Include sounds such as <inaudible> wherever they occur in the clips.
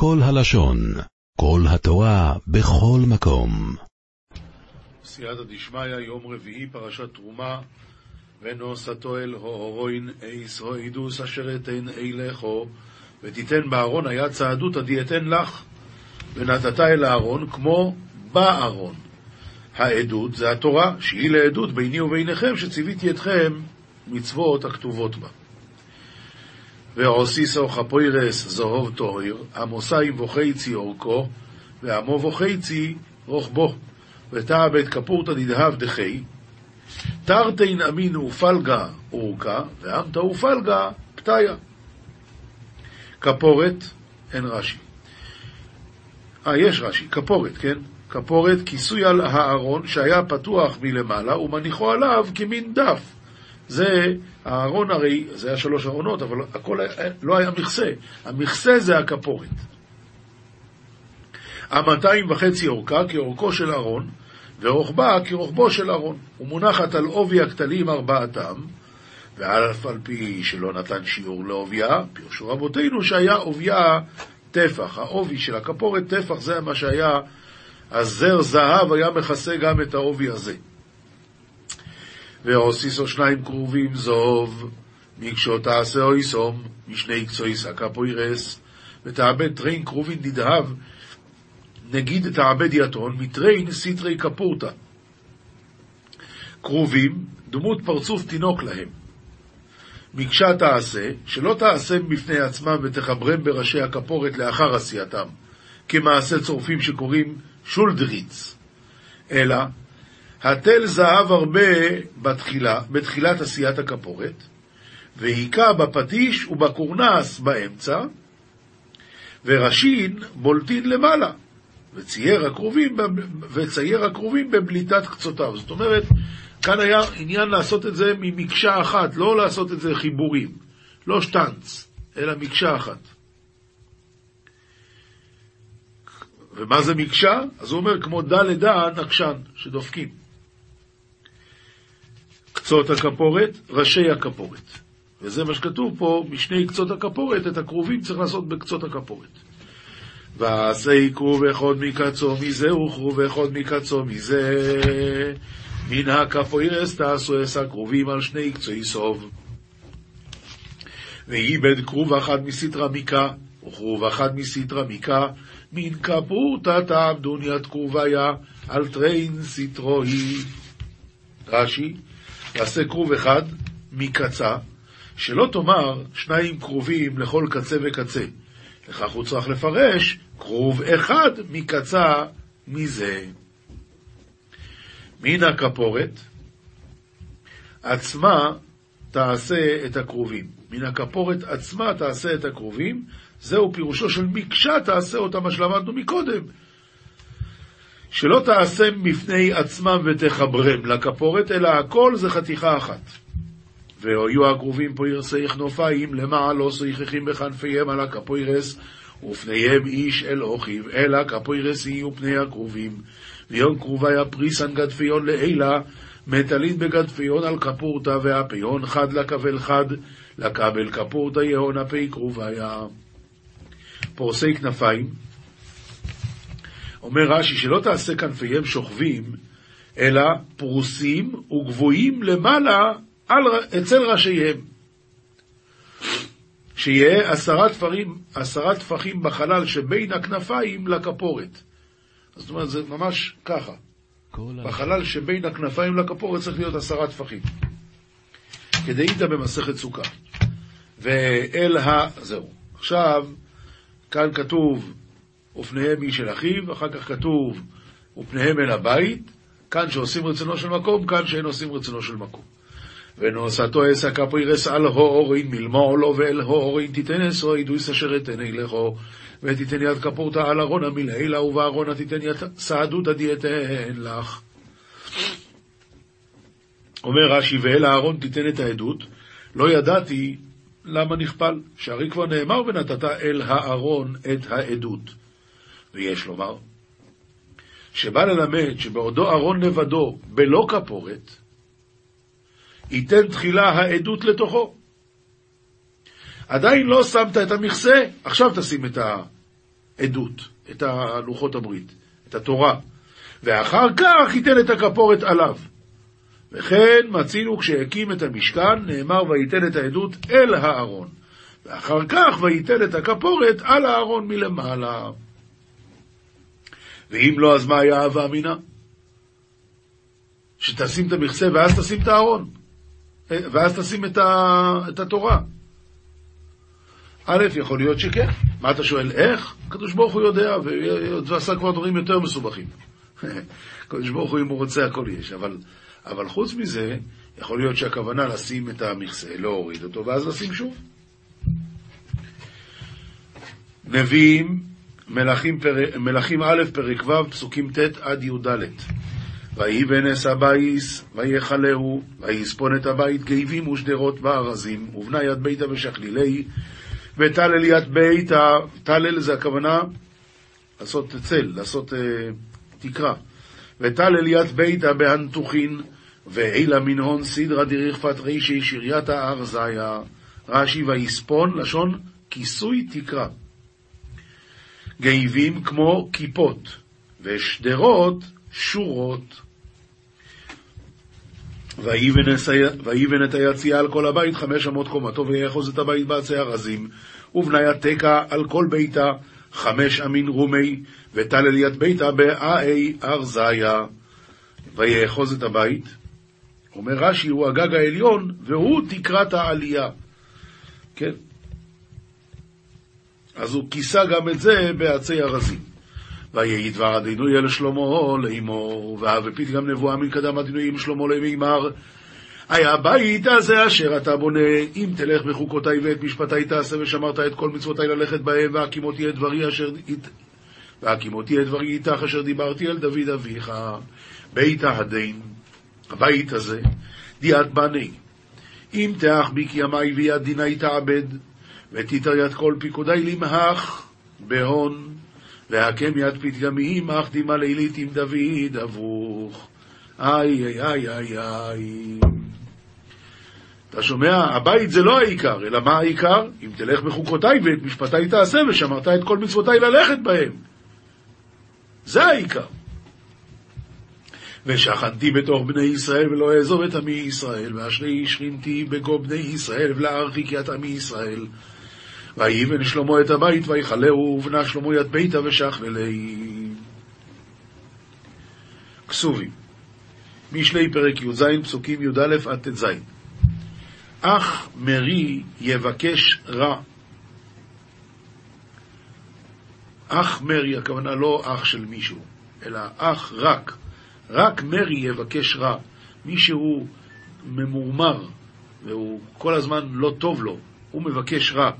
כל הלשון, כל התורה, בכל מקום. סייעתא דשמיא, יום רביעי, פרשת תרומה, ונוסתו אל הורוין אייס הוידוס אשר אתן אילכו, ותיתן בארון היד צעדותא דיתן לך, ונתת אל הארון כמו בארון. העדות זה התורה, שהיא לעדות ביני וביניכם, שציוויתי אתכם מצוות הכתובות בה. ועוסיסו חפוירס זהוב טוהר, עמוסיים וחצי אורכו, ועמו וחצי רוחבו, ותעבד כפורתא דדהב דחי, תרתין אמינו ופלגה אורכה, ואמתא ופלגה פתיה. כפורת, אין רש"י. אה, יש רש"י, כפורת, כן? כפורת, כיסוי על הארון שהיה פתוח מלמעלה ומניחו עליו כמין דף. זה, הארון הרי, זה היה שלוש ארונות, אבל הכל היה, לא היה מכסה. המכסה זה הכפורת. המאתיים וחצי אורכה כאורכו של ארון, ורוחבה כרוחבו של ארון. ומונחת על עובי הכתלים ארבעתם, ואף על פי שלא נתן שיעור לעובייה, פירשו רבותינו שהיה עובייה טפח. העובי של הכפורת טפח זה מה שהיה, הזר זהב היה מכסה גם את העובי הזה. ועשית שנים כרובים זהב, מקשה תעשה אותם, משני קצות הכפורת, ותעבד תרין כרובין דדהב, נגיד תעבד יתהון, מתרין סטרי כפורתא. כרובים, דמות פרצוף תינוק להם. מקשה תעשה, שלא תעשם בפני עצמם ותחברם בראשי הכפורת לאחר עשייתם, כמעשה צורפים שקוראים שולדריץ, אלא התל זהב הרבה בתחילה, בתחילת עשיית הכפורת, והיכה בפטיש ובקורנס באמצע, וראשין בולטין למעלה, וצייר הכרובים, וצייר הכרובים בבליטת קצותיו. זאת אומרת, כאן היה עניין לעשות את זה ממקשה אחת, לא לעשות את זה חיבורים, לא שטנץ, אלא מקשה אחת. ומה זה מקשה? אז הוא אומר, כמו דה לדה נקשן, שדופקים. קצות הכפורת, ראשי הכפורת. וזה מה שכתוב פה, משני קצות הכפורת, את הכרובים צריך לעשות בקצות הכפורת. ועשה כרוב אחד מקצו מזה, וכרוב אחד מקצו מזה. מן הכפוירס תעשו עשה כרובים על שני קצוי סוב. ואיבד כרוב אחד מסטרא מיקה, וכרוב אחד מסטרא מיקה, מן כפורתא תעבדון יד כרוביה, על טריין סטרוי. רש"י, תעשה כרוב אחד מקצה, שלא תאמר שניים קרובים לכל קצה וקצה. לכך הוא צריך לפרש כרוב אחד מקצה מזה. מן הכפורת עצמה תעשה את הכרובים. מן הכפורת עצמה תעשה את הכרובים, זהו פירושו של מקשה תעשה אותה, מה שלמדנו מקודם. שלא תעשם בפני עצמם ותחברם לכפורת, אלא הכל זה חתיכה אחת. והיו ירסי כנופיים, למעלה לא שיחכים בכנפיהם על הכפוירס, ופניהם איש אל אוכיב, אלא כפוירס יהיו פני הכרובים. ויום כרוביה פריסן גדפיון לעילה, מטלין בגדפיון על כפורתא, והפיון חד לקבל חד, לקבל כפורתא יהון הפי כרוביה. פורסי כנפיים, אומר רש"י שלא תעשה כנפיהם שוכבים, אלא פרוסים וגבוהים למעלה על, אצל ראשיהם. שיהיה עשרה תפרים, עשרה טפחים בחלל שבין הכנפיים לכפורת. זאת אומרת, זה ממש ככה. בחלל שבין הכנפיים לכפורת צריך להיות עשרה טפחים. כדאיתא במסכת סוכה. ואל ה... זהו. עכשיו, כאן כתוב ופניהם איש אל אחיו, אחר כך כתוב ופניהם אל הבית, כאן שעושים רצונו של מקום, כאן שאין עושים רצונו של מקום. ונוסתו אסא כפוירס על הורין מלמולו ואל הורין תיתן אסו ידויס אשר אתן אילכו ותיתן יד כפורתא על ארונה מלעילה ובארונה תיתן יד סעדותא דיתן לך. אומר רש"י ואל הארון תיתן את העדות לא ידעתי למה נכפל שהרי כבר נאמר ונתת אל הארון את העדות ויש לומר שבא ללמד שבעודו ארון לבדו בלא כפורת ייתן תחילה העדות לתוכו. עדיין לא שמת את המכסה, עכשיו תשים את העדות, את לוחות הברית, את התורה, ואחר כך ייתן את הכפורת עליו. וכן מצינו כשהקים את המשכן, נאמר וייתן את העדות אל הארון. ואחר כך וייתן את הכפורת על הארון מלמעלה. ואם לא, אז מה היה הווה אמינא? שתשים את המכסה ואז תשים את הארון, ואז תשים את, ה... את התורה. א', יכול להיות שכן. מה אתה שואל, איך? הקדוש ברוך הוא יודע, ועשה כבר דברים יותר מסובכים. <laughs> הקדוש ברוך הוא, אם הוא רוצה, הכל יש. אבל, אבל חוץ מזה, יכול להיות שהכוונה לשים את המכסה, להוריד אותו, ואז לשים שוב. נביאים, מלכים, פר... מלכים א', פרק ו', פסוקים ט' עד י"ד. ויבן את הבית, ויכלהו, ויספון את הבית גבים ושדרות בארזים, ובנא ית ביתא ושכלליה, וטלל ית ביתא, טלל זה הכוונה לעשות צל, לעשות uh, תקרה. וטלל ית ביתא בהנתוכין, ועילא מנהון סדרא דריכפת רישי שריית ארזיא, רש"י ויספון, לשון כיסוי תקרה. גאבים כמו כיפות, ושדרות שורות. ויבן את היציאה על כל הבית חמש אמות קומתו, ויאחוז את הבית בעצי ארזים, ובניה תקע על כל ביתה חמש אמין רומי, וטל יד ביתה באי ארזיה. ויאחוז את הבית. אומר רש"י, הוא הגג העליון, והוא תקרת העלייה. כן? אז הוא כיסה גם את זה בעצי ארזים. ויהי דבר הדינוי אל שלמה לאמור, והפית גם נבואה מקדם הדינוי עם שלמה למימר. היה הבית הזה אשר אתה בונה, אם תלך בחוקותיי ואת משפטיי תעשה ושמרת את כל מצוותיי ללכת בהם, והקימותי את דברי אשר... והקימותי את דברי איתך אשר דיברתי אל דוד אביך, בית ההדין, הבית הזה, דיעת בני. אם תאך בי כי ימי ויד דיני תעבד, ותיתר יד כל פיקודי למהך בהון. והקם יד פתגמים, אך דימה לילית עם דוד אברוך. איי, איי, איי, איי, איי. אתה שומע? הבית זה לא העיקר, אלא מה העיקר? אם תלך בחוקותיי ואת משפטיי תעשה, ושמרת את כל מצוותיי ללכת בהם. זה העיקר. ושכנתי בתוך בני ישראל ולא אעזוב את עמי ישראל, ואשרי שכינתי בגו בני ישראל ולהרחיק את עמי ישראל. ויבן שלמה את הבית ויכלהו, ובנה שלמה יד ביתה ושכללי. כסובים, משלי פרק י"ז, פסוקים י"א עד ט"ז. אך מרי יבקש רע. אח מרי, הכוונה לא אח של מישהו, אלא אח רק. רק מרי יבקש רע. מי שהוא ממורמר, והוא כל הזמן לא טוב לו, הוא מבקש רע.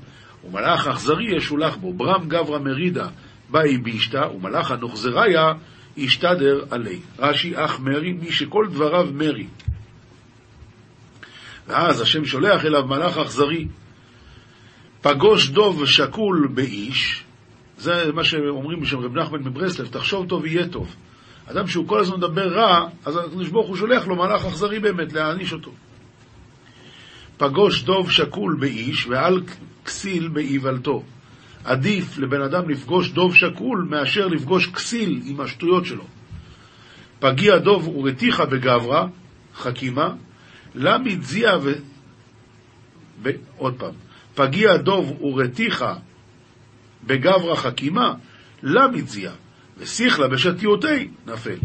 ומלאך אכזרי ישולח בו, ברם גברא מרידה באי בישתא, ומלאך הנוחזריה ישתדר עלי. רש"י אח מרי, מי שכל דבריו מרי. ואז השם שולח אליו מלאך אכזרי. פגוש דוב שקול באיש, זה מה שאומרים בשם רב נחמן מברסלב, תחשוב טוב יהיה טוב. אדם שהוא כל הזמן מדבר רע, אז הקדוש ברוך הוא שולח לו מלאך אכזרי באמת להעניש אותו. פגוש דוב שקול באיש ועל כסיל באיוולתו. עדיף לבן אדם לפגוש דוב שקול מאשר לפגוש כסיל עם השטויות שלו. פגיע דוב ורתיחה בגברא, חכימה, למזיע ו... ב... עוד פעם, פגיע דוב ורתיחה בגברא חכימה, למזיע, ושיחלה בשתיותי נפל.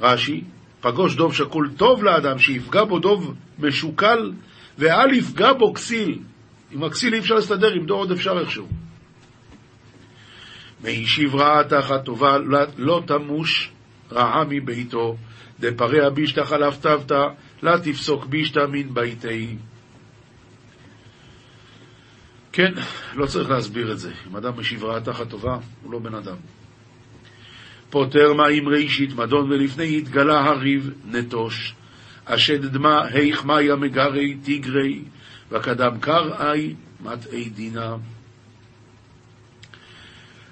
רש"י, פגוש דוב שקול טוב לאדם, שיפגע בו דוב משוקל, ואל יפגע בו כסיל, עם הכסיל אי אפשר להסתדר, עם דור עוד אפשר איכשהו. מהשיב רעה תחת טובה, לא תמוש רעה מביתו, דפרע בישתא חלף תבתא, לה תפסוק בישתא מן ביתי. כן, לא צריך להסביר את זה. אם אדם משיב רעה תחת טובה, הוא לא בן אדם. פוטר מים ראשית מדון ולפני התגלה הריב נטוש. אשד דמה היך מאיה מגרי תיגרי וקדם קראי מטעי דינה.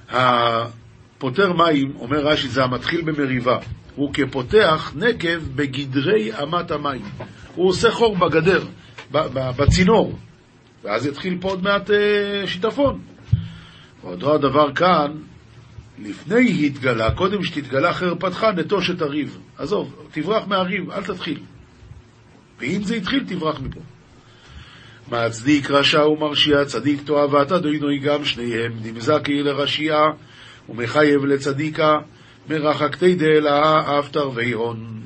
הפותר מים, אומר רש"י, זה המתחיל במריבה. הוא כפותח נקב בגדרי אמת המים. הוא עושה חור בגדר, בצינור, ואז יתחיל פה עוד מעט אה, שיטפון. אותו הדבר כאן, לפני התגלה, קודם שתתגלה חרפתך, נטוש את הריב. עזוב, תברח מהריב, אל תתחיל. ואם זה התחיל, תברח מפה. מצדיק רשע ומרשיע, צדיק תועבת אדוני גם שניהם, נמזקי לרשיע ומחייב לצדיקה, מרחקתי דאלה אף תרבי הון.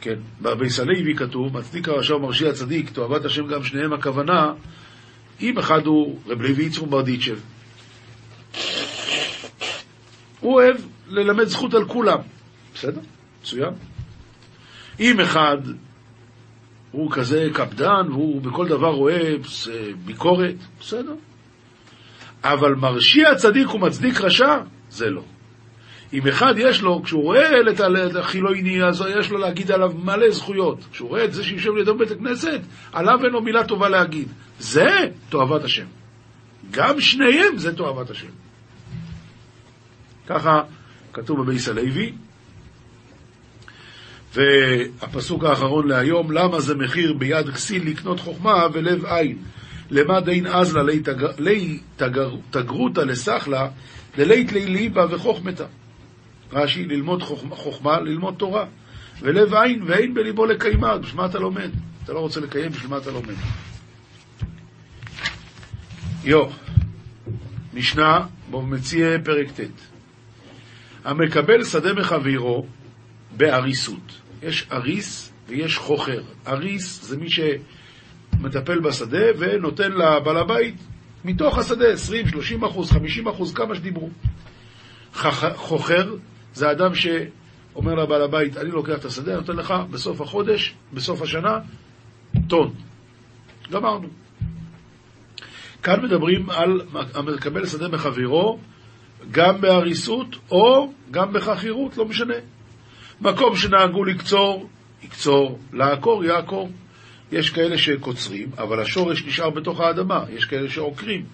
כן, בביס הלוי כתוב, מצדיק הרשע ומרשיע צדיק, תועבת השם גם שניהם, הכוונה, אם אחד הוא רב לוי יצחוק ברדיצ'ב, הוא אוהב ללמד זכות על כולם, בסדר? מצוין. אם אחד הוא כזה קפדן והוא בכל דבר רואה ביקורת, בסדר. אבל מרשיע צדיק ומצדיק רשע, זה לא. אם אחד יש לו, כשהוא רואה את החילוני, אז יש לו להגיד עליו מלא זכויות. כשהוא רואה את זה שיושב לידו בבית הכנסת, עליו אין לו מילה טובה להגיד. זה תועבת השם. גם שניהם זה תועבת השם. ככה כתוב בביס הלוי. והפסוק האחרון להיום, למה זה מחיר ביד כסיל לקנות חוכמה ולב עין? למה דין אזלה לי תגרותא לסחלה, דלית לי ליבה וחוכמתה. רש"י, ללמוד חוכמה, חוכמה, ללמוד תורה. ולב עין ואין בליבו לקיימה, בשביל מה אתה לומד? אתה לא רוצה לקיים, בשביל מה אתה לומד? יו, משנה, בו מציע פרק ט' המקבל שדה מחבירו באריסות. יש אריס ויש חוכר. אריס זה מי שמטפל בשדה ונותן לבעל הבית מתוך השדה 20, 30 אחוז, 50 אחוז, כמה שדיברו. חוכר זה אדם שאומר לבעל הבית, אני לוקח את השדה, נותן לך בסוף החודש, בסוף השנה, טון. גמרנו. כאן מדברים על המקבל שדה מחבירו, גם בהריסות או גם בחכירות, לא משנה. מקום שנהגו לקצור, יקצור, לעקור, יעקור. יש כאלה שקוצרים, אבל השורש נשאר בתוך האדמה, יש כאלה שעוקרים.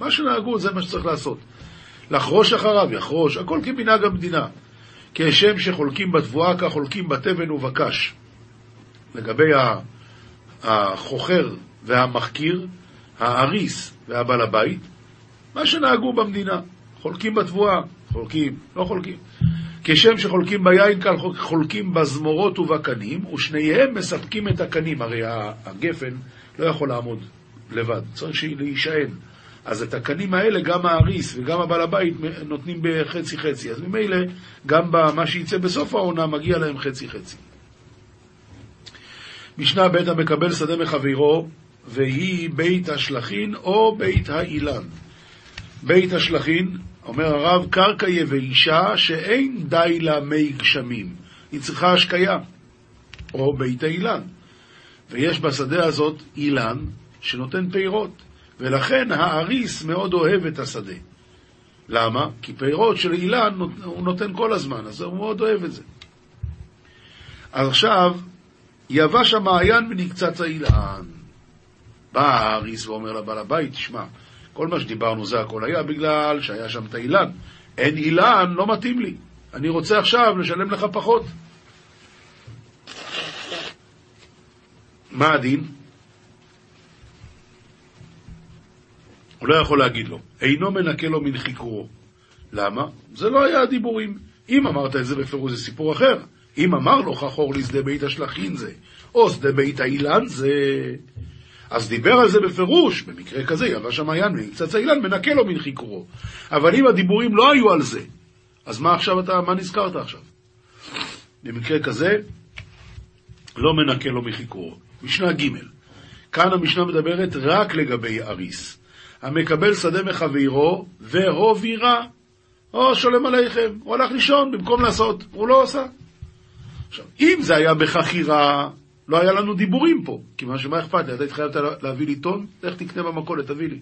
מה שנהגו זה מה שצריך לעשות. לחרוש אחריו, יחרוש, הכל כמנהג המדינה. כשם שחולקים בתבואה, כך חולקים בתבן ובקש. לגבי החוכר והמחכיר, האריס והבעל הבית, מה שנהגו במדינה. חולקים בתבואה, חולקים, לא חולקים. כשם שחולקים ביין, כאן חולקים בזמורות ובקנים, ושניהם מספקים את הקנים. הרי הגפן לא יכול לעמוד לבד, צריך להישען. אז את הקנים האלה, גם האריס וגם הבעל הבית נותנים בחצי-חצי. אז ממילא, גם במה שיצא בסוף העונה, מגיע להם חצי-חצי. משנה ב' המקבל שדה מחבירו, והיא בית השלכין או בית האילן. בית השלכין אומר הרב, קרקע יבשה שאין די לה מי גשמים, היא צריכה השקיה, או בית האילן. ויש בשדה הזאת אילן שנותן פירות, ולכן האריס מאוד אוהב את השדה. למה? כי פירות של אילן הוא נותן כל הזמן, אז הוא מאוד אוהב את זה. אז עכשיו, יבש המעיין ונקצץ האילן. בא האריס ואומר לבעל הבית, תשמע, כל מה שדיברנו זה הכל היה בגלל שהיה שם את האילן. אין אילן, לא מתאים לי. אני רוצה עכשיו לשלם לך פחות. מה הדין? הוא לא יכול להגיד לו. אינו מנקה לו מן חיקורו. למה? זה לא היה הדיבורים. אם אמרת את זה בפירוש זה סיפור אחר. אם אמר לו חכור לי שדה בית השלכין זה, או שדה בית האילן זה... אז דיבר על זה בפירוש, במקרה כזה, יבש המעיין מקצץ האילן, מנקה לו מן חיכורו. אבל אם הדיבורים לא היו על זה, אז מה עכשיו אתה, מה נזכרת עכשיו? במקרה כזה, לא מנקה לו מחיכורו. משנה ג' כאן המשנה מדברת רק לגבי אריס. המקבל שדה מחבירו והובירה, או שולם עליכם, הוא הלך לישון במקום לעשות, הוא לא עושה. עכשיו, אם זה היה בחכירה, לא היה לנו דיבורים פה, כי מה שמה אכפת לי? אתה התחייבת להביא לי טון? לך תקנה במכולת, תביא לי.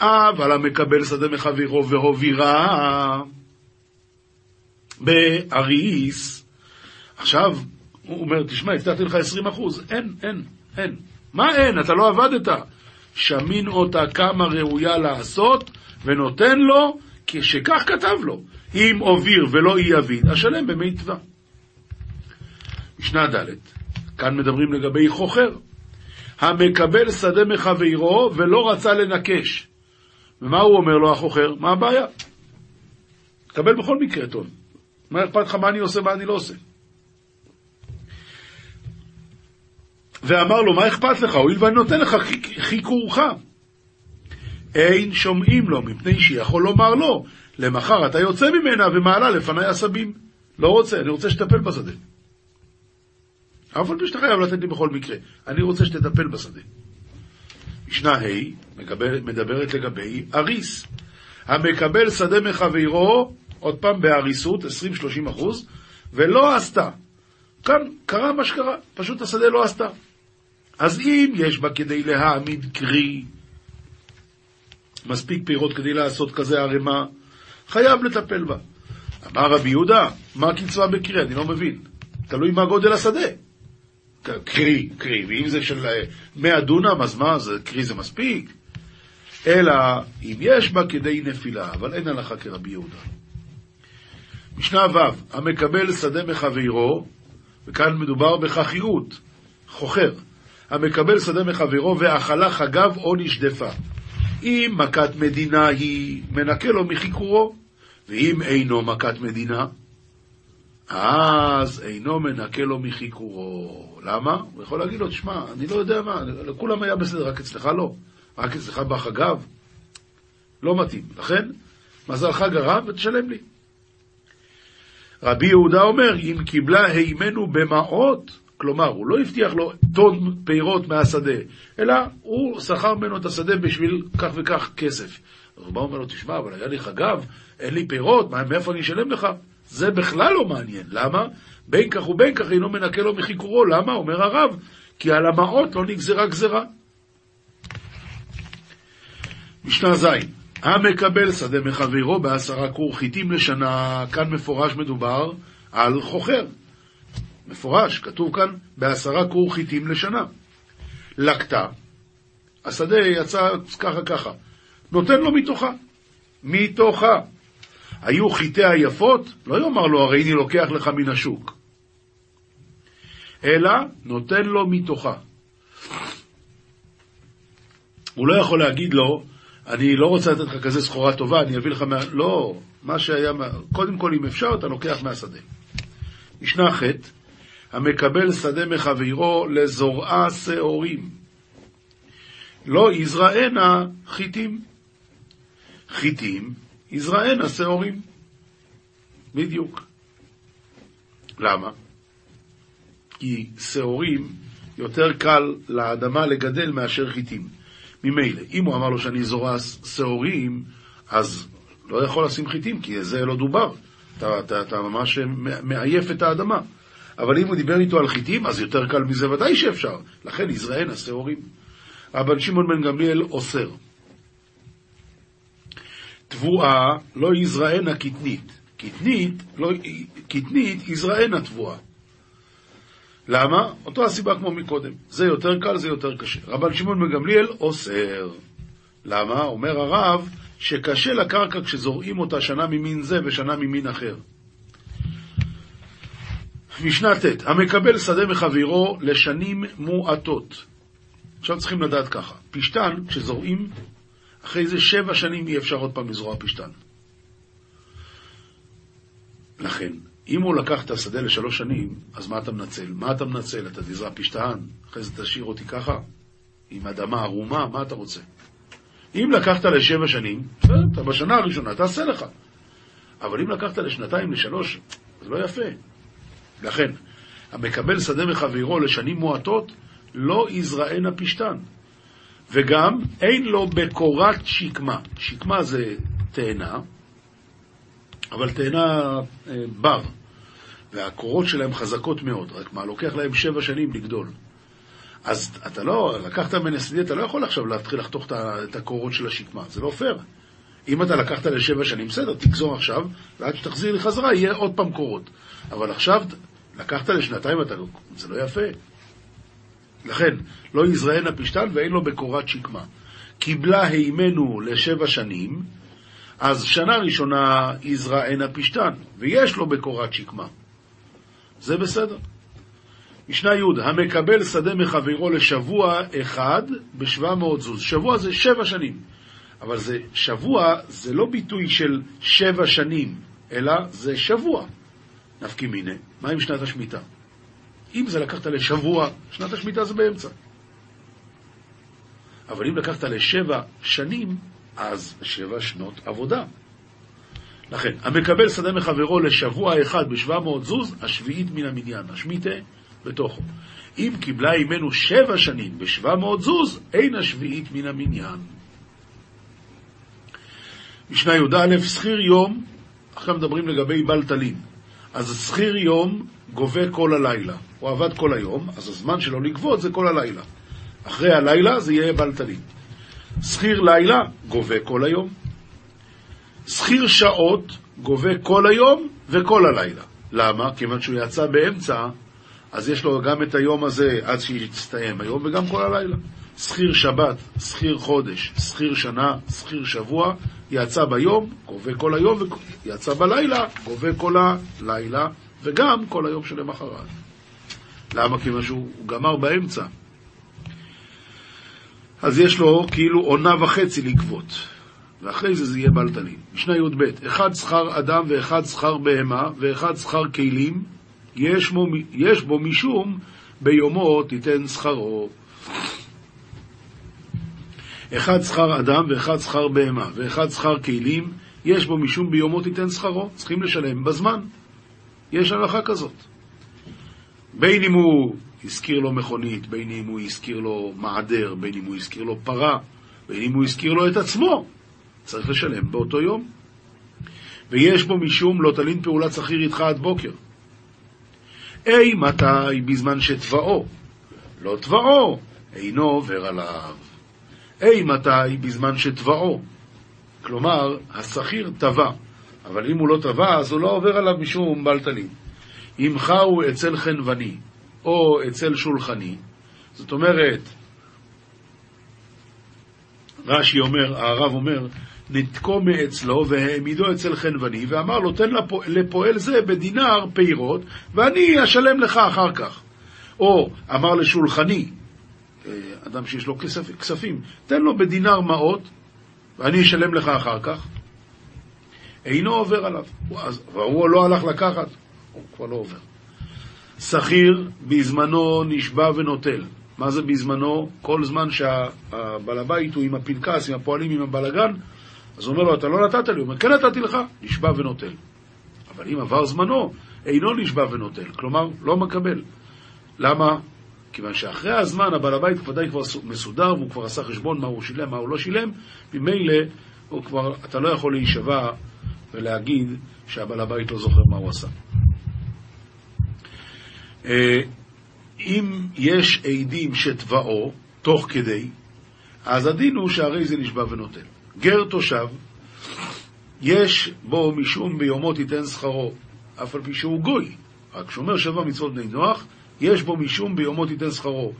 אבל המקבל שדה מחבירו והובירה באריס, עכשיו, הוא אומר, תשמע, הבטחתי לך 20 אחוז. אין, אין, אין. מה אין? אתה לא עבדת. שמין אותה כמה ראויה לעשות, ונותן לו, כשכך כתב לו, אם אוביר ולא אי אביד, אשלם במיטבה. משנה ד' כאן מדברים לגבי חוכר, המקבל שדה מחברו ולא רצה לנקש. ומה הוא אומר לו, החוכר? מה הבעיה? תקבל בכל מקרה טון. מה אכפת לך מה אני עושה, מה אני לא עושה? ואמר לו, מה אכפת לך? הואיל ואני נותן לך חיכורך. אין שומעים לו, מפני שיכול לומר לו, למחר אתה יוצא ממנה ומעלה לפניי עשבים. לא רוצה, אני רוצה שתטפל בשדה. אף על פי שאתה חייב לתת לי בכל מקרה. אני רוצה שתטפל בשדה. משנה ה' מדברת לגבי אריס. המקבל שדה מחברו, עוד פעם בהריסות, 20-30 אחוז, ולא עשתה. כאן קרה מה שקרה, פשוט השדה לא עשתה. אז אם יש בה כדי להעמיד קרי, מספיק פירות כדי לעשות כזה ערימה, חייב לטפל בה. אמר רבי יהודה, מה הקצבה בקרי? אני לא מבין. תלוי מה גודל השדה. קרי, קרי, ואם זה של 100 אה, דונם, אז מה, זה, קרי זה מספיק? אלא אם יש בה כדי נפילה, אבל אין הלכה כרבי יהודה. משנה ו', המקבל שדה מחברו, וכאן מדובר בחכירות, חוכר, המקבל שדה מחברו ואכלה חגב או נשדפה. אם מכת מדינה היא, מנקה לו מחיקורו, ואם אינו מכת מדינה, אז אינו מנקה לו מחיקורו. למה? הוא יכול להגיד לו, תשמע, אני לא יודע מה, לכולם היה בסדר, רק אצלך לא. רק אצלך בחגב? לא מתאים. לכן, מזלך גרם ותשלם לי. רבי יהודה אומר, אם קיבלה הימנו במעות, כלומר, הוא לא הבטיח לו טון פירות מהשדה, אלא הוא שכר ממנו את השדה בשביל כך וכך כסף. אז הוא בא ואומר לו, תשמע, אבל היה לי חגב, אין לי פירות, מאיפה אני אשלם לך? זה בכלל לא מעניין. למה? בין כך ובין כך אינו מנקה לו מחיקורו. למה? אומר הרב, כי על המעות לא נגזרה גזרה. משנה ז' המקבל שדה מחברו בעשרה כור חיטים לשנה, כאן מפורש מדובר על חוכר. מפורש, כתוב כאן בעשרה כור חיטים לשנה. לקטה, השדה יצא ככה ככה, נותן לו מתוכה. מתוכה. היו חיטי יפות? לא יאמר לו, הרי אני לוקח לך מן השוק. אלא נותן לו מתוכה. הוא לא יכול להגיד לו, אני לא רוצה לתת לך כזה סחורה טובה, אני אביא לך מה... לא, מה שהיה... קודם כל, אם אפשר, אתה לוקח מהשדה. משנה ח' המקבל שדה מחברו לזורעה שעורים. לא יזרענה חיטים. חיטים יזרענה שעורים. בדיוק. למה? כי שעורים יותר קל לאדמה לגדל מאשר חיטים. ממילא, אם הוא אמר לו שאני זורע שעורים, אז לא יכול לשים חיטים, כי זה לא דובר. אתה, אתה, אתה ממש מעייף את האדמה. אבל אם הוא דיבר איתו על חיטים, אז יותר קל מזה ודאי שאפשר. לכן יזרענה שעורים. רבן שמעון בן גמליאל אוסר. תבואה לא יזרענה קטנית. קטנית, לא, קטנית יזרענה תבואה. למה? אותו הסיבה כמו מקודם. זה יותר קל, זה יותר קשה. רבן שמעון בן גמליאל אוסר. למה? אומר הרב שקשה לקרקע כשזורעים אותה שנה ממין זה ושנה ממין אחר. משנה ט' המקבל שדה מחבירו לשנים מועטות. עכשיו צריכים לדעת ככה, פשטן, כשזורעים, אחרי זה שבע שנים אי אפשר עוד פעם לזרוע פשטן. לכן, אם הוא לקח את השדה לשלוש שנים, אז מה אתה מנצל? מה אתה מנצל? אתה תזרע פשטן, אחרי זה תשאיר אותי ככה, עם אדמה ערומה, מה אתה רוצה? אם לקחת לשבע שנים, אתה בשנה הראשונה תעשה לך. אבל אם לקחת לשנתיים, לשלוש, זה לא יפה. לכן, המקבל שדה מחברו לשנים מועטות, לא יזרענה פשתן. וגם אין לו בקורת שקמה. שקמה זה תאנה, אבל תאנה אה, בר, והקורות שלהם חזקות מאוד, רק מה, לוקח להם שבע שנים לגדול. אז אתה לא, לקחת ממני שדה, אתה לא יכול עכשיו להתחיל לחתוך את הקורות של השקמה, זה לא פייר. אם אתה לקחת לשבע שנים, בסדר, תגזור עכשיו, ועד שתחזיר לי חזרה יהיה עוד פעם קורות. אבל עכשיו, לקחת לשנתיים, אתה, זה לא יפה. לכן, לא יזרענה פשתן ואין לו בקורת שקמה. קיבלה הימנו לשבע שנים, אז שנה ראשונה יזרענה פשתן, ויש לו בקורת שקמה. זה בסדר. משנה י' המקבל שדה מחברו לשבוע אחד בשבע מאות זוז. שבוע זה שבע שנים. אבל זה שבוע, זה לא ביטוי של שבע שנים, אלא זה שבוע. נפקי מיני, מה עם שנת השמיטה? אם זה לקחת לשבוע, שנת השמיטה זה באמצע. אבל אם לקחת לשבע שנים, אז שבע שנות עבודה. לכן, המקבל שדה מחברו לשבוע אחד בשבע מאות זוז, השביעית מן המניין, השמיטה בתוכו. אם קיבלה אימנו שבע שנים בשבע מאות זוז, אין השביעית מן המניין. משנה י"א, שכיר יום, עכשיו מדברים לגבי בלטלין. אז שכיר יום גובה כל הלילה. הוא עבד כל היום, אז הזמן שלו לגבות זה כל הלילה. אחרי הלילה זה יהיה בלטלין. שכיר לילה גובה כל היום. שכיר שעות גובה כל היום וכל הלילה. למה? כיוון שהוא יצא באמצע, אז יש לו גם את היום הזה עד שיסתיים היום וגם כל הלילה. שכיר שבת, שכיר חודש, שכיר שנה, שכיר שבוע, יצא ביום, גובה כל היום, יצא בלילה, גובה כל הלילה, וגם כל היום שלמחרת. למה? כיוון שהוא גמר באמצע. אז יש לו כאילו עונה וחצי לגבות, ואחרי זה זה יהיה בלטלין. משנה י"ב, אחד שכר אדם ואחד שכר בהמה ואחד שכר כלים, יש בו, יש בו משום ביומו תיתן שכרו. אחד שכר אדם ואחד שכר בהמה ואחד שכר כלים, יש בו משום ביומו תיתן שכרו. צריכים לשלם בזמן. יש הלכה כזאת. בין אם הוא הזכיר לו מכונית, בין אם הוא הזכיר לו מעדר, בין אם הוא הזכיר לו פרה, בין אם הוא הזכיר לו את עצמו, צריך לשלם באותו יום. ויש בו משום לא תלין פעולת שכיר איתך עד בוקר. אי מתי בזמן שתבעו, לא תבעו, אינו עובר עליו. אי מתי בזמן שתבעו. כלומר, השכיר תבע, אבל אם הוא לא תבע, אז הוא לא עובר עליו משום בלטלין. אם חהו אצל חנווני, או אצל שולחני, זאת אומרת, רש"י אומר, הרב אומר, נתקו מאצלו והעמידו אצל חנווני, ואמר לו, תן לפועל זה בדינר פירות, ואני אשלם לך אחר כך. או אמר לשולחני, אדם שיש לו כספ, כספים, תן לו בדינר מעות, ואני אשלם לך אחר כך. אינו עובר עליו. והוא לא הלך לקחת, הוא כבר לא עובר. שכיר בזמנו נשבע ונוטל. מה זה בזמנו? כל זמן שהבעל הבית הוא עם הפנקס, עם הפועלים, עם הבלגן, אז הוא אומר לו, אתה לא נתת לי, הוא אומר, כן נתתי לך, נשבע ונוטל. אבל אם עבר זמנו, אינו נשבע ונוטל, כלומר, לא מקבל. למה? כיוון שאחרי הזמן הבעל הבית ודאי כבר מסודר והוא כבר עשה חשבון מה הוא שילם, מה הוא לא שילם, ממילא אתה לא יכול להישבע ולהגיד שהבעל הבית לא זוכר מה הוא עשה. אה, אם יש עדים שתבעו תוך כדי, אז הדין הוא שהרי זה נשבע ונוטל. גר תושב, יש בו משום ביומו תיתן שכרו, אף על פי שהוא גוי, רק שומר שבע מצוות בני נוח, יש בו משום ביומו תיתן שכרו.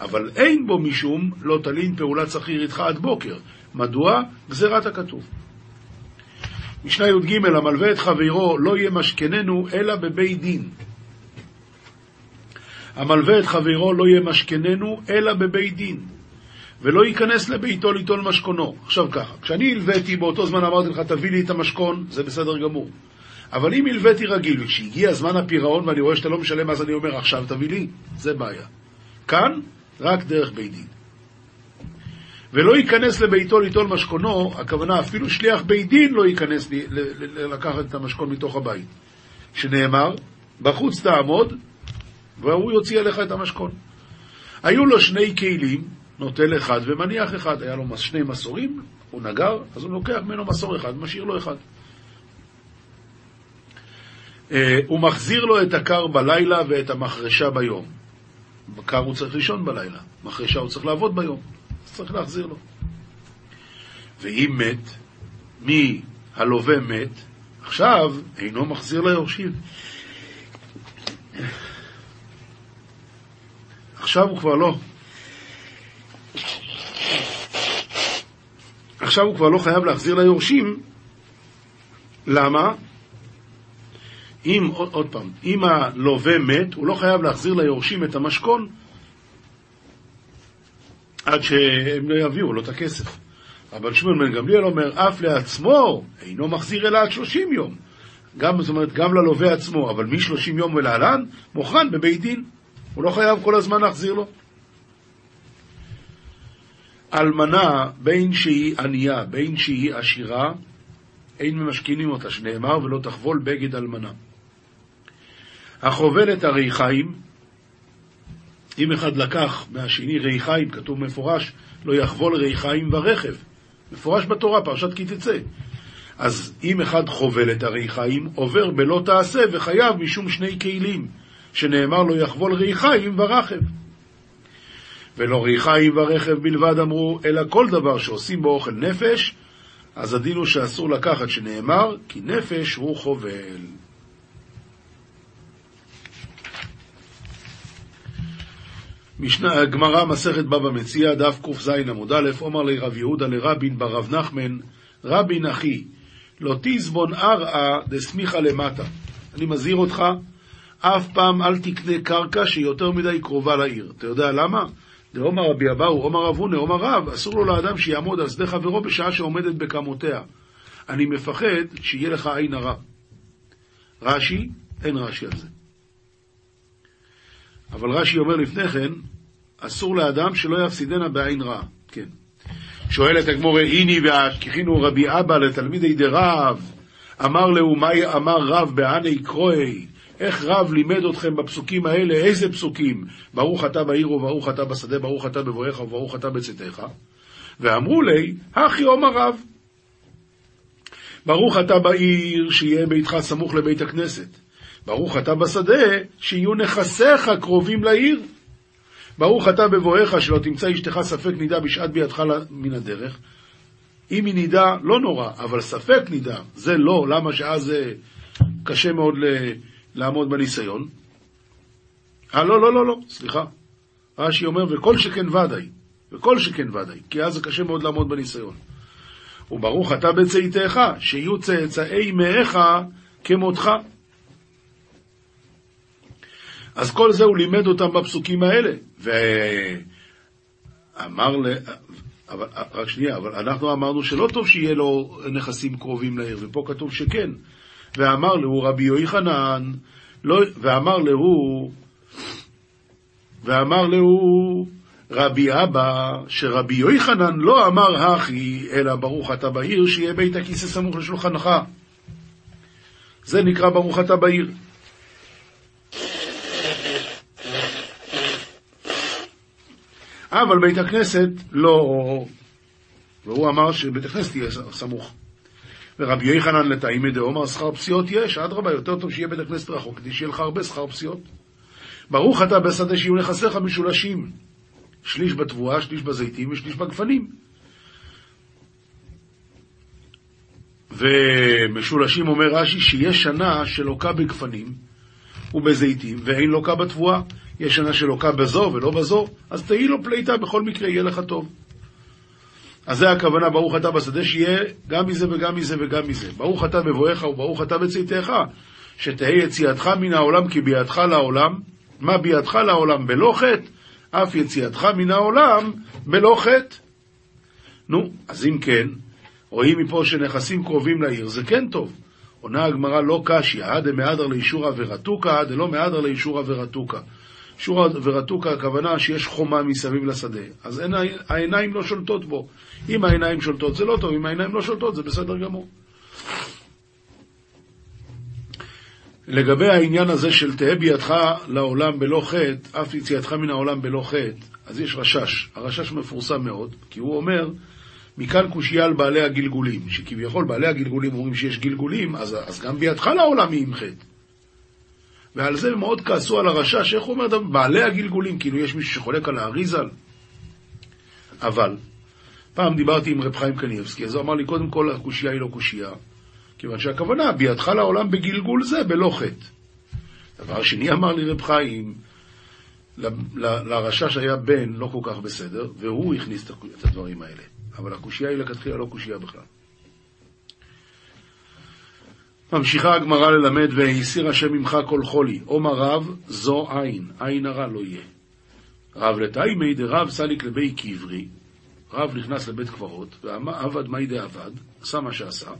אבל אין בו משום לא תלין פעולת שכיר איתך עד בוקר. מדוע? גזירת הכתוב. משנה י"ג, המלווה את חברו לא יהיה משכננו אלא בבית דין. המלווה את חברו לא יהיה משכננו אלא בבית דין. ולא ייכנס לביתו ליטול משכונו. עכשיו ככה, כשאני הלוויתי, באותו זמן אמרתי לך, תביא לי את המשכון, זה בסדר גמור. אבל אם הלוויתי רגיל, וכשהגיע זמן הפירעון ואני רואה שאתה לא משלם, אז אני אומר, עכשיו תביא לי, זה בעיה. כאן, רק דרך בית דין. ולא ייכנס לביתו ליטול משכונו, הכוונה אפילו שליח בית דין לא ייכנס לקחת את המשכון מתוך הבית. שנאמר, בחוץ תעמוד, והוא יוציא עליך את המשכון. היו לו שני כלים, נוטל אחד ומניח אחד. היה לו שני מסורים, הוא נגר, אז הוא לוקח ממנו מסור אחד ומשאיר לו אחד. אה, הוא מחזיר לו את הקר בלילה ואת המחרשה ביום. בקר הוא צריך לישון בלילה, מחרשה הוא צריך לעבוד ביום, אז צריך להחזיר לו. ואם מת, מי הלווה מת, עכשיו אינו מחזיר ליורשים. עכשיו הוא כבר לא. עכשיו הוא כבר לא חייב להחזיר ליורשים. למה? אם, עוד, עוד פעם, אם הלווה מת, הוא לא חייב להחזיר ליורשים את המשכון עד שהם לא יביאו לו את הכסף. אבל שמואל בן גמליאל אומר, אף לעצמו אינו מחזיר אלא עד שלושים יום. גם, זאת אומרת, גם ללווה עצמו, אבל מ-30 יום ולהלן, מוכן בבית דין. הוא לא חייב כל הזמן להחזיר לו. אלמנה, בין שהיא ענייה, בין שהיא עשירה, אין ממשכינים אותה, שנאמר, ולא תחבול בגד אלמנה. החובל את הריחיים, אם אחד לקח מהשני ריחיים, כתוב מפורש, לא יחבול ריחיים ורכב. מפורש בתורה, פרשת כי תצא. אז אם אחד חובל את הריחיים, עובר בלא תעשה וחייב משום שני כלים, שנאמר לו יחבול ריחיים ורכב. ולא ריחיים ורכב בלבד אמרו, אלא כל דבר שעושים בו אוכל נפש, אז הדין הוא שאסור לקחת, שנאמר, כי נפש הוא חובל. משנה, גמרא, מסכת בבא מציע, דף קז עמוד א', אומר לי רב יהודה לרבין ברב נחמן, רבין אחי, לא תזבון ערעה דסמיכה למטה. אני מזהיר אותך, אף פעם אל תקנה קרקע שיותר מדי קרובה לעיר. אתה יודע למה? דאמר רבי אבאו, אומר רב הונא, אומר רב, אסור לו לאדם שיעמוד על שדה חברו בשעה שעומדת בקמותיה. אני מפחד שיהיה לך עין הרע. רש"י, אין רש"י על זה. אבל רש"י אומר לפני כן, אסור לאדם שלא יפסידנה בעין רע. כן. שואלת הגמור, הנה והשכיחינו רבי אבא לתלמידי דרב, אמר להו, מה אמר רב בעני קרואי? איך רב לימד אתכם בפסוקים האלה? איזה פסוקים? ברוך אתה בעיר וברוך אתה בשדה, ברוך אתה בבואך וברוך אתה בצאתך. ואמרו לי, הכי אומר רב. ברוך אתה בעיר, שיהיה ביתך סמוך לבית הכנסת. ברוך אתה בשדה, שיהיו נכסיך קרובים לעיר. ברוך אתה בבואך, שלא תמצא אשתך ספק נידה בשעת בידך מן הדרך. אם היא נידה, לא נורא, אבל ספק נידה, זה לא, למה שאז זה קשה מאוד ל... לעמוד בניסיון? אה, לא, לא, לא, לא, סליחה. רש"י אומר, וכל שכן ודאי, וכל שכן ודאי, כי אז זה קשה מאוד לעמוד בניסיון. וברוך אתה בצאתך, שיהיו צאצאי מאיך כמותך. אז כל זה הוא לימד אותם בפסוקים האלה. ואמר ל... אבל, רק שנייה, אבל אנחנו אמרנו שלא טוב שיהיה לו נכסים קרובים לעיר, ופה כתוב שכן. ואמר לו רבי יוחנן, לא, ואמר לו, ואמר לו רבי אבא, שרבי יוחנן לא אמר הכי, אלא ברוך אתה בעיר, שיהיה בית הכיסא סמוך לשולחנך. זה נקרא ברוך אתה בעיר. אבל בית הכנסת לא... והוא אמר שבית הכנסת יהיה סמוך. ורבי יוחנן לתאימי דאומר שכר פסיעות יש, אדרבה, יותר טוב שיהיה בית הכנסת רחוק, כדי שיהיה לך הרבה שכר פסיעות. ברוך אתה בשדה שיהיו נכסיך משולשים, שליש בתבואה, שליש בזיתים ושליש בגפנים. ומשולשים אומר רש"י שיש שנה שלוקה בגפנים ובזיתים ואין לוקה בתבואה. יש שנה שלוקה בזו ולא בזו, אז תהי לו פליטה, בכל מקרה יהיה לך טוב. אז זה הכוונה, ברוך אתה בשדה, שיהיה גם מזה וגם מזה וגם מזה. ברוך אתה בבואך וברוך אתה בצאתך, שתהא יציאתך מן העולם כי בידך לעולם, מה בידך לעולם בלא חטא, אף יציאתך מן העולם בלא חטא. נו, אז אם כן, רואים מפה שנכסים קרובים לעיר, זה כן טוב. עונה הגמרא לא קשיא, דמהדר לאישור עבירתוקה, דלא מהדר לאישור עבירתוקה. שור ורתוקה, הכוונה שיש חומה מסביב לשדה, אז אין, העיניים לא שולטות בו. אם העיניים שולטות זה לא טוב, אם העיניים לא שולטות זה בסדר גמור. לגבי העניין הזה של תהא בידך לעולם בלא חטא, אף יציאתך מן העולם בלא חטא, אז יש רשש. הרשש מפורסם מאוד, כי הוא אומר, מכאן קושייה על בעלי הגלגולים, שכביכול בעלי הגלגולים אומרים שיש גלגולים, אז, אז גם בידך לעולם היא עם חטא. ועל זה מאוד כעסו על הרשש, איך הוא אומר, בעלי הגלגולים, כאילו יש מישהו שחולק על האריזל. אבל, פעם דיברתי עם רב חיים קניבסקי, אז הוא אמר לי, קודם כל, הקושייה היא לא קושייה, כיוון שהכוונה, בידך לעולם בגלגול זה, בלא חטא. דבר שני אמר לי רב חיים, לרשש היה בן לא כל כך בסדר, והוא הכניס את הדברים האלה. אבל הקושייה היא לכתחילה לא קושייה בכלל. ממשיכה הגמרא ללמד, והסיר השם ממך כל חולי. עומר רב, זו עין, עין הרע לא יהיה. רב לתאימי דרב סליק לבי קברי, רב נכנס לבית קברות, ועבד מאי דעבד, עשה מה שעשה,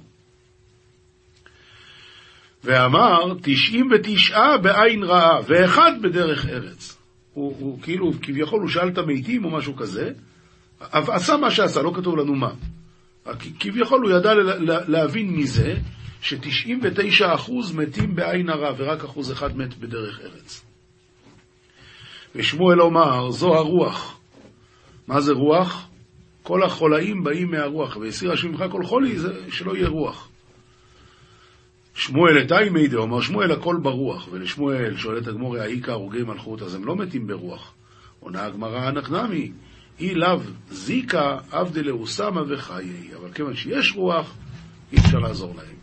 ואמר, תשעים ותשעה בעין רעה, ואחד בדרך ארץ. הוא, הוא כאילו, כביכול הוא שאל את המתים או משהו כזה, עשה מה שעשה, לא כתוב לנו מה. כביכול הוא ידע להבין מזה ש-99% מתים בעין הרע ורק אחוז אחד מת בדרך ארץ. ושמואל אומר, זו הרוח. מה זה רוח? כל החולאים באים מהרוח, והסיר השם ממך כל חולי, זה שלא יהיה רוח. שמואל את מידי, אומר שמואל הכל ברוח, ולשמואל שואלת הגמורי, האיכא הרוגי מלכות, אז הם לא מתים ברוח. עונה הגמרא אנקנמי, אי לאו זיקה עבדי לאוסמה וחיי, אבל כיוון שיש רוח, אי אפשר לעזור להם.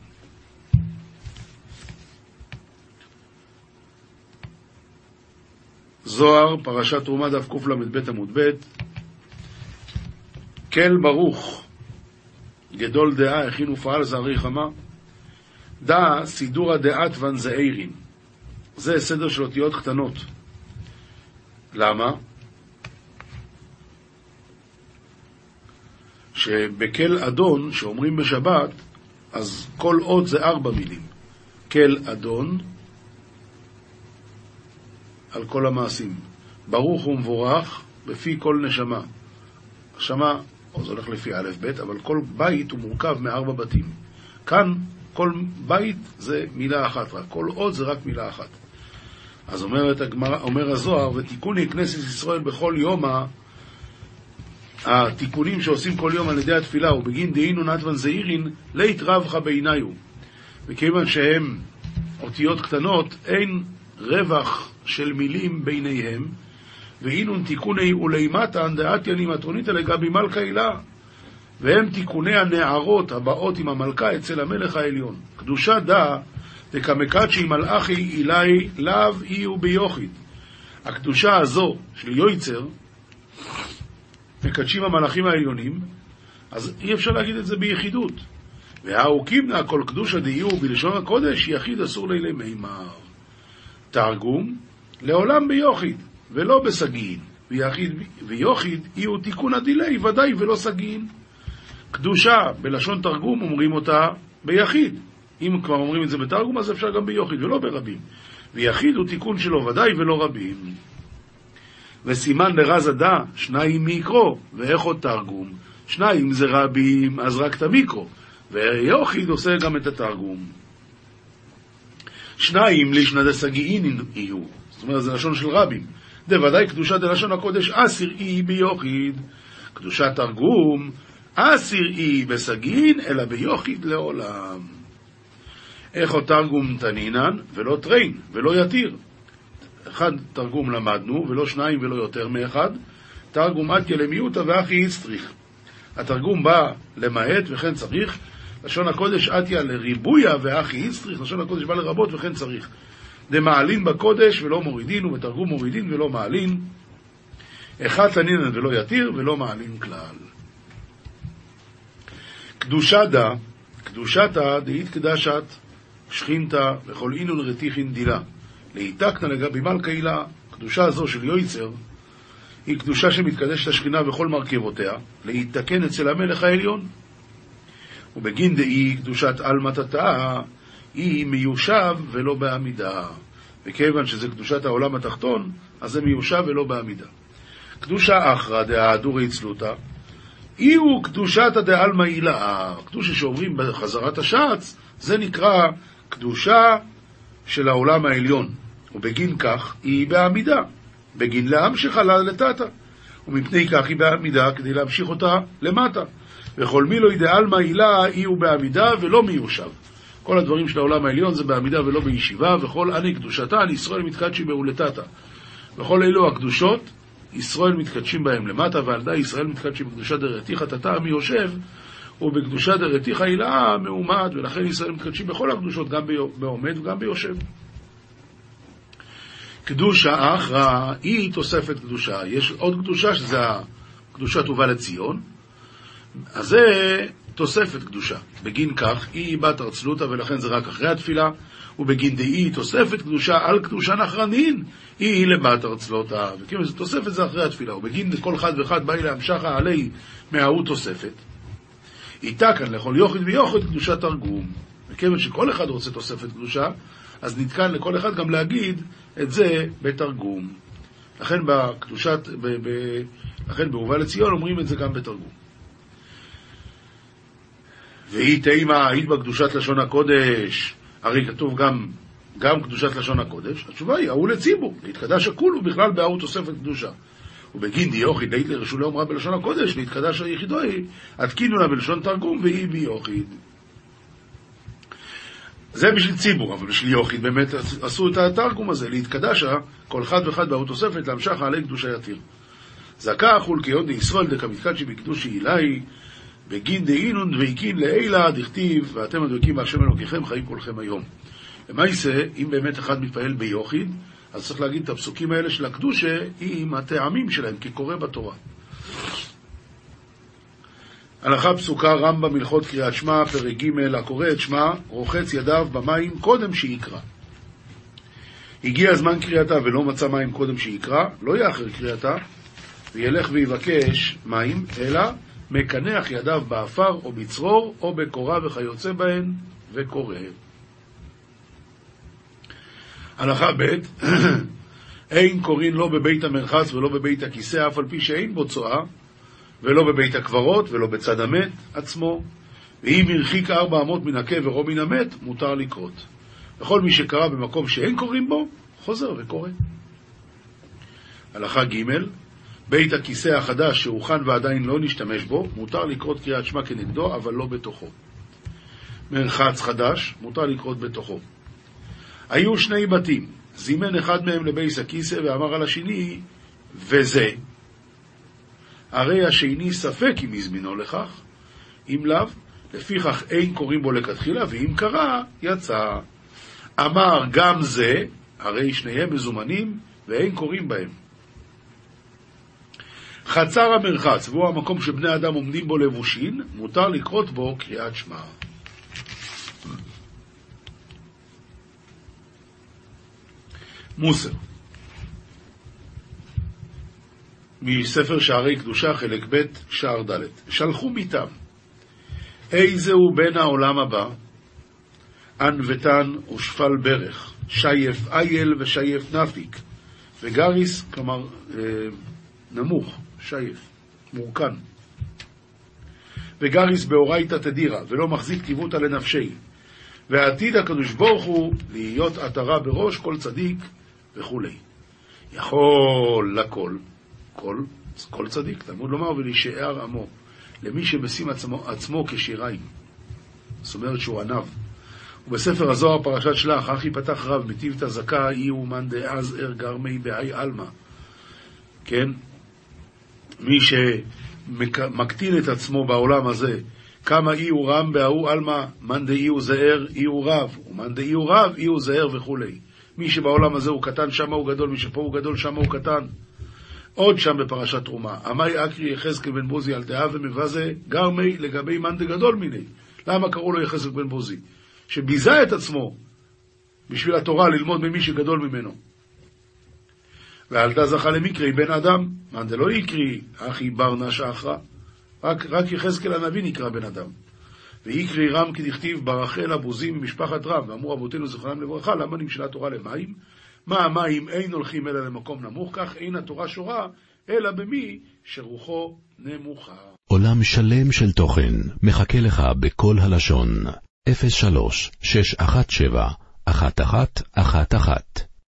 זוהר, פרשת תרומה דף קל"ב עמוד ב', כל ברוך, גדול דעה, הכין ופעל זערי חמה, דע סידורא דעת ונזעירין. זה סדר של אותיות קטנות. למה? שבכל אדון, שאומרים בשבת, אז כל עוד זה ארבע מילים. כל אדון, על כל המעשים. ברוך ומבורך בפי כל נשמה. נשמה, זה הולך לפי א' ב', אבל כל בית הוא מורכב מארבע בתים. כאן כל בית זה מילה אחת רק, כל עוד זה רק מילה אחת. אז אומרת הגמר, אומר הזוהר, ותיקוני כנסת ישראל בכל יום התיקונים שעושים כל יום על ידי התפילה, ובגין דהינו נתבן זעירין, לית רבך בעיניו. וכיוון שהם אותיות קטנות, אין רווח של מילים ביניהם, ואינון תיקוני ולאימתן דעתיאני מטרוניתא לגבי מלכה הילה. והם תיקוני הנערות הבאות עם המלכה אצל המלך העליון. קדושה דא דקמקדשי מלאכי אילי לאו אי וביוחיד. הקדושה הזו של יויצר, מקדשים המלאכים העליונים, אז אי אפשר להגיד את זה ביחידות. והאו קימנה כל קדושה דיור בלשון הקודש, יחיד אסור לילי מימר. תרגום, לעולם ביוחיד, ולא בסגין, ויחיד ויוחיד יהיו תיקון הדילי, ודאי ולא סגין. קדושה, בלשון תרגום אומרים אותה ביחיד. אם כבר אומרים את זה בתרגום, אז אפשר גם ביוחיד ולא ברבים. ויחיד הוא תיקון שלו ודאי ולא רבים. וסימן לרז הדא, שניים מיקרו, ואיך עוד תרגום? שניים זה רבים, אז רק את המיקרו. ויוחיד עושה גם את התרגום. שניים לישנא דסגיעין יהיו. זאת אומרת, זה לשון של רבים. דוודאי קדושת דלשון הקודש אסיר אי ביוחיד. קדושת תרגום אסיר אי בסגין, אלא ביוחיד לעולם. איך עוד תרגום תנינן, ולא טריין, ולא יתיר. אחד תרגום למדנו, ולא שניים ולא יותר מאחד. תרגום עתיה למיעוטה ואחי איסטריך. התרגום בא למעט וכן צריך. לשון הקודש עתיה לריבויה ואחי איסטריך. לשון הקודש בא לרבות וכן צריך. דמעלין בקודש ולא מורידין, ובתרגום מורידין ולא מעלין. אחד תנינן ולא יתיר, ולא מעלין כלל. קדושה דא, קדושתא דאית קדשת שכינתא וכל אינון רתיחין דילה. להיתקנא לגבי מלכה הילה, קדושה זו של יויצר, היא קדושה שמתקדשת השכינה וכל מרכבותיה, להיתקן אצל המלך העליון. ובגין דאי קדושת עלמתתה, היא מיושב ולא בעמידה. וכיוון שזה קדושת העולם התחתון, אז זה מיושב ולא בעמידה. קדושה אחרא דהאדורי צלותא, אי הוא קדושתא דעלמא הילה, קדושה שאומרים בחזרת השץ, זה נקרא קדושה של העולם העליון, ובגין כך היא בעמידה, בגין להמשיך עלה לטאטה, ומפני כך היא בעמידה כדי להמשיך אותה למטה. וכל מילוי דעלמא הילה אי הוא בעמידה ולא מיושב. כל הדברים של העולם העליון זה בעמידה ולא בישיבה, וכל אני קדושתה על ישראל מתקדשי בהולטתה. וכל אלו הקדושות ישראל מתקדשים בהם למטה, ועל די ישראל מתקדשים בקדושה דרתיך תתא מי יושב, ובקדושה דרתיך הילאה מעומד, ולכן ישראל מתקדשים בכל הקדושות, גם בעומד וגם ביושב. קדושה אחרא היא תוספת קדושה. יש עוד קדושה שזה הקדושת ובא לציון. אז זה תוספת קדושה. בגין כך, היא בת ארצלותא ולכן זה רק אחרי התפילה, ובגין דאי תוספת קדושה על קדושה נחרנין, היא לבת ארצלותא. וכאילו זה תוספת זה אחרי התפילה, ובגין כל אחד ואחד באי להמשכה עלי מההוא תוספת. איתה כאן לכל יוכד ויוכד קדושת תרגום. וכיוון שכל אחד רוצה תוספת קדושה, אז נתקן לכל אחד גם להגיד את זה בתרגום. לכן בקדושת, ב, ב, לכן בהובא לציון אומרים את זה גם בתרגום. והיא תימה, היית בקדושת לשון הקודש, הרי כתוב גם, גם קדושת לשון הקודש, התשובה היא, ההוא לציבור, להתקדש הכולו בכלל בהוא תוספת קדושה. ובגין דיוכי דאית לרשו לאומרה בלשון הקודש, להתקדש היחידוי, התקינו לה בלשון תרגום, והיא ביוכי. זה בשביל ציבור, אבל בשביל יוכי באמת עשו את התרגום הזה, להתקדשה, כל אחד ואחד בהוא תוספת, להמשך עלי קדושה יתיר. זכה חולקיות דישראל דקמתקדשי בקדושי אילאי, בגין דאינון דבקין לעילה, דכתיב, ואתם הדבקים בהשם אלוקיכם חיים כולכם היום. למעשה, אם באמת אחד מתפעל ביוחיד, אז צריך להגיד את הפסוקים האלה של הקדושה עם הטעמים שלהם, כקורא בתורה. הלכה פסוקה רמב"ם הלכות קריאת שמע, פרק ג' הקורא את שמע, רוחץ ידיו במים קודם שיקרא. הגיע זמן קריאתה ולא מצא מים קודם שיקרא, לא יאחר קריאתה, וילך ויבקש מים, אלא מקנח ידיו באפר או בצרור או בקורה וכיוצא בהן, וקורא. הלכה ב' <clears throat> אין קוראים לא בבית המרחץ ולא בבית הכיסא, אף על פי שאין בו צואה, ולא בבית הקברות ולא בצד המת עצמו, ואם הרחיק ארבע אמות מן הקבר או מן המת, מותר לקרות. וכל מי שקרא במקום שאין קוראים בו, חוזר וקורא. הלכה ג' בית הכיסא החדש שהוכן ועדיין לא נשתמש בו, מותר לקרות קריאת שמע כנגדו, אבל לא בתוכו. מרחץ חדש, מותר לקרות בתוכו. היו שני בתים, זימן אחד מהם לבייס הכיסא ואמר על השני, וזה. הרי השני ספק אם הזמינו לכך, אם לאו, לפיכך אין קוראים בו לכתחילה, ואם קרא, יצא. אמר גם זה, הרי שניהם מזומנים, ואין קוראים בהם. חצר המרחץ, והוא המקום שבני אדם עומדים בו לבושין, מותר לקרות בו קריאת שמע. מוסר מספר שערי קדושה, חלק ב', שער ד' שלחו ביתם איזהו בן העולם הבא, ענוותן ושפל ברך, שייף אייל ושייף נפיק, וגריס, כלומר אה, נמוך, שייף, מורכן. וגריס באורייתא תדירה, ולא מחזיק טיבותא לנפשי. ועתיד הקדוש ברוך הוא להיות עטרה בראש כל צדיק וכולי. יכול לכל, כל, כל צדיק, תלמוד לומר ולהישאר עמו, למי שמשים עצמו, עצמו כשיריים. זאת אומרת שהוא ענב. ובספר הזוהר פרשת שלח, אך יפתח רב, מטיב תזכה, אי אומן דאז ער גרמי בהאי עלמא. כן? מי שמקטין את עצמו בעולם הזה, כמה אי הוא רם בההוא עלמא, מאן דאי הוא זהר, אי הוא רב, ומאן דאי הוא רב, אי הוא זהר וכולי. מי שבעולם הזה הוא קטן, שמה הוא גדול, מי שפה הוא גדול, שמה הוא קטן. עוד שם בפרשת תרומה, עמי אקרי יחזקאל בן בוזי על דעה ומבזה גרמי לגבי מאן דגדול מיני. למה קראו לו יחזקאל בן בוזי? שביזה את עצמו בשביל התורה ללמוד ממי שגדול ממנו. ואלתה זכה למקרי בן אדם, מאן דלא יקרי, אחי בר נש אחרא. רק, רק יחזקאל הנביא נקרא בן אדם. ויקרי רם כדכתיב ברחל הבוזים ממשפחת רם, ואמרו רבותינו זכרם לברכה, למה נמשלה תורה למים? מה המים אין הולכים אלא למקום נמוך, כך אין התורה שורה, אלא במי שרוחו נמוכה. עולם שלם של תוכן מחכה לך בכל הלשון, 03 617 1111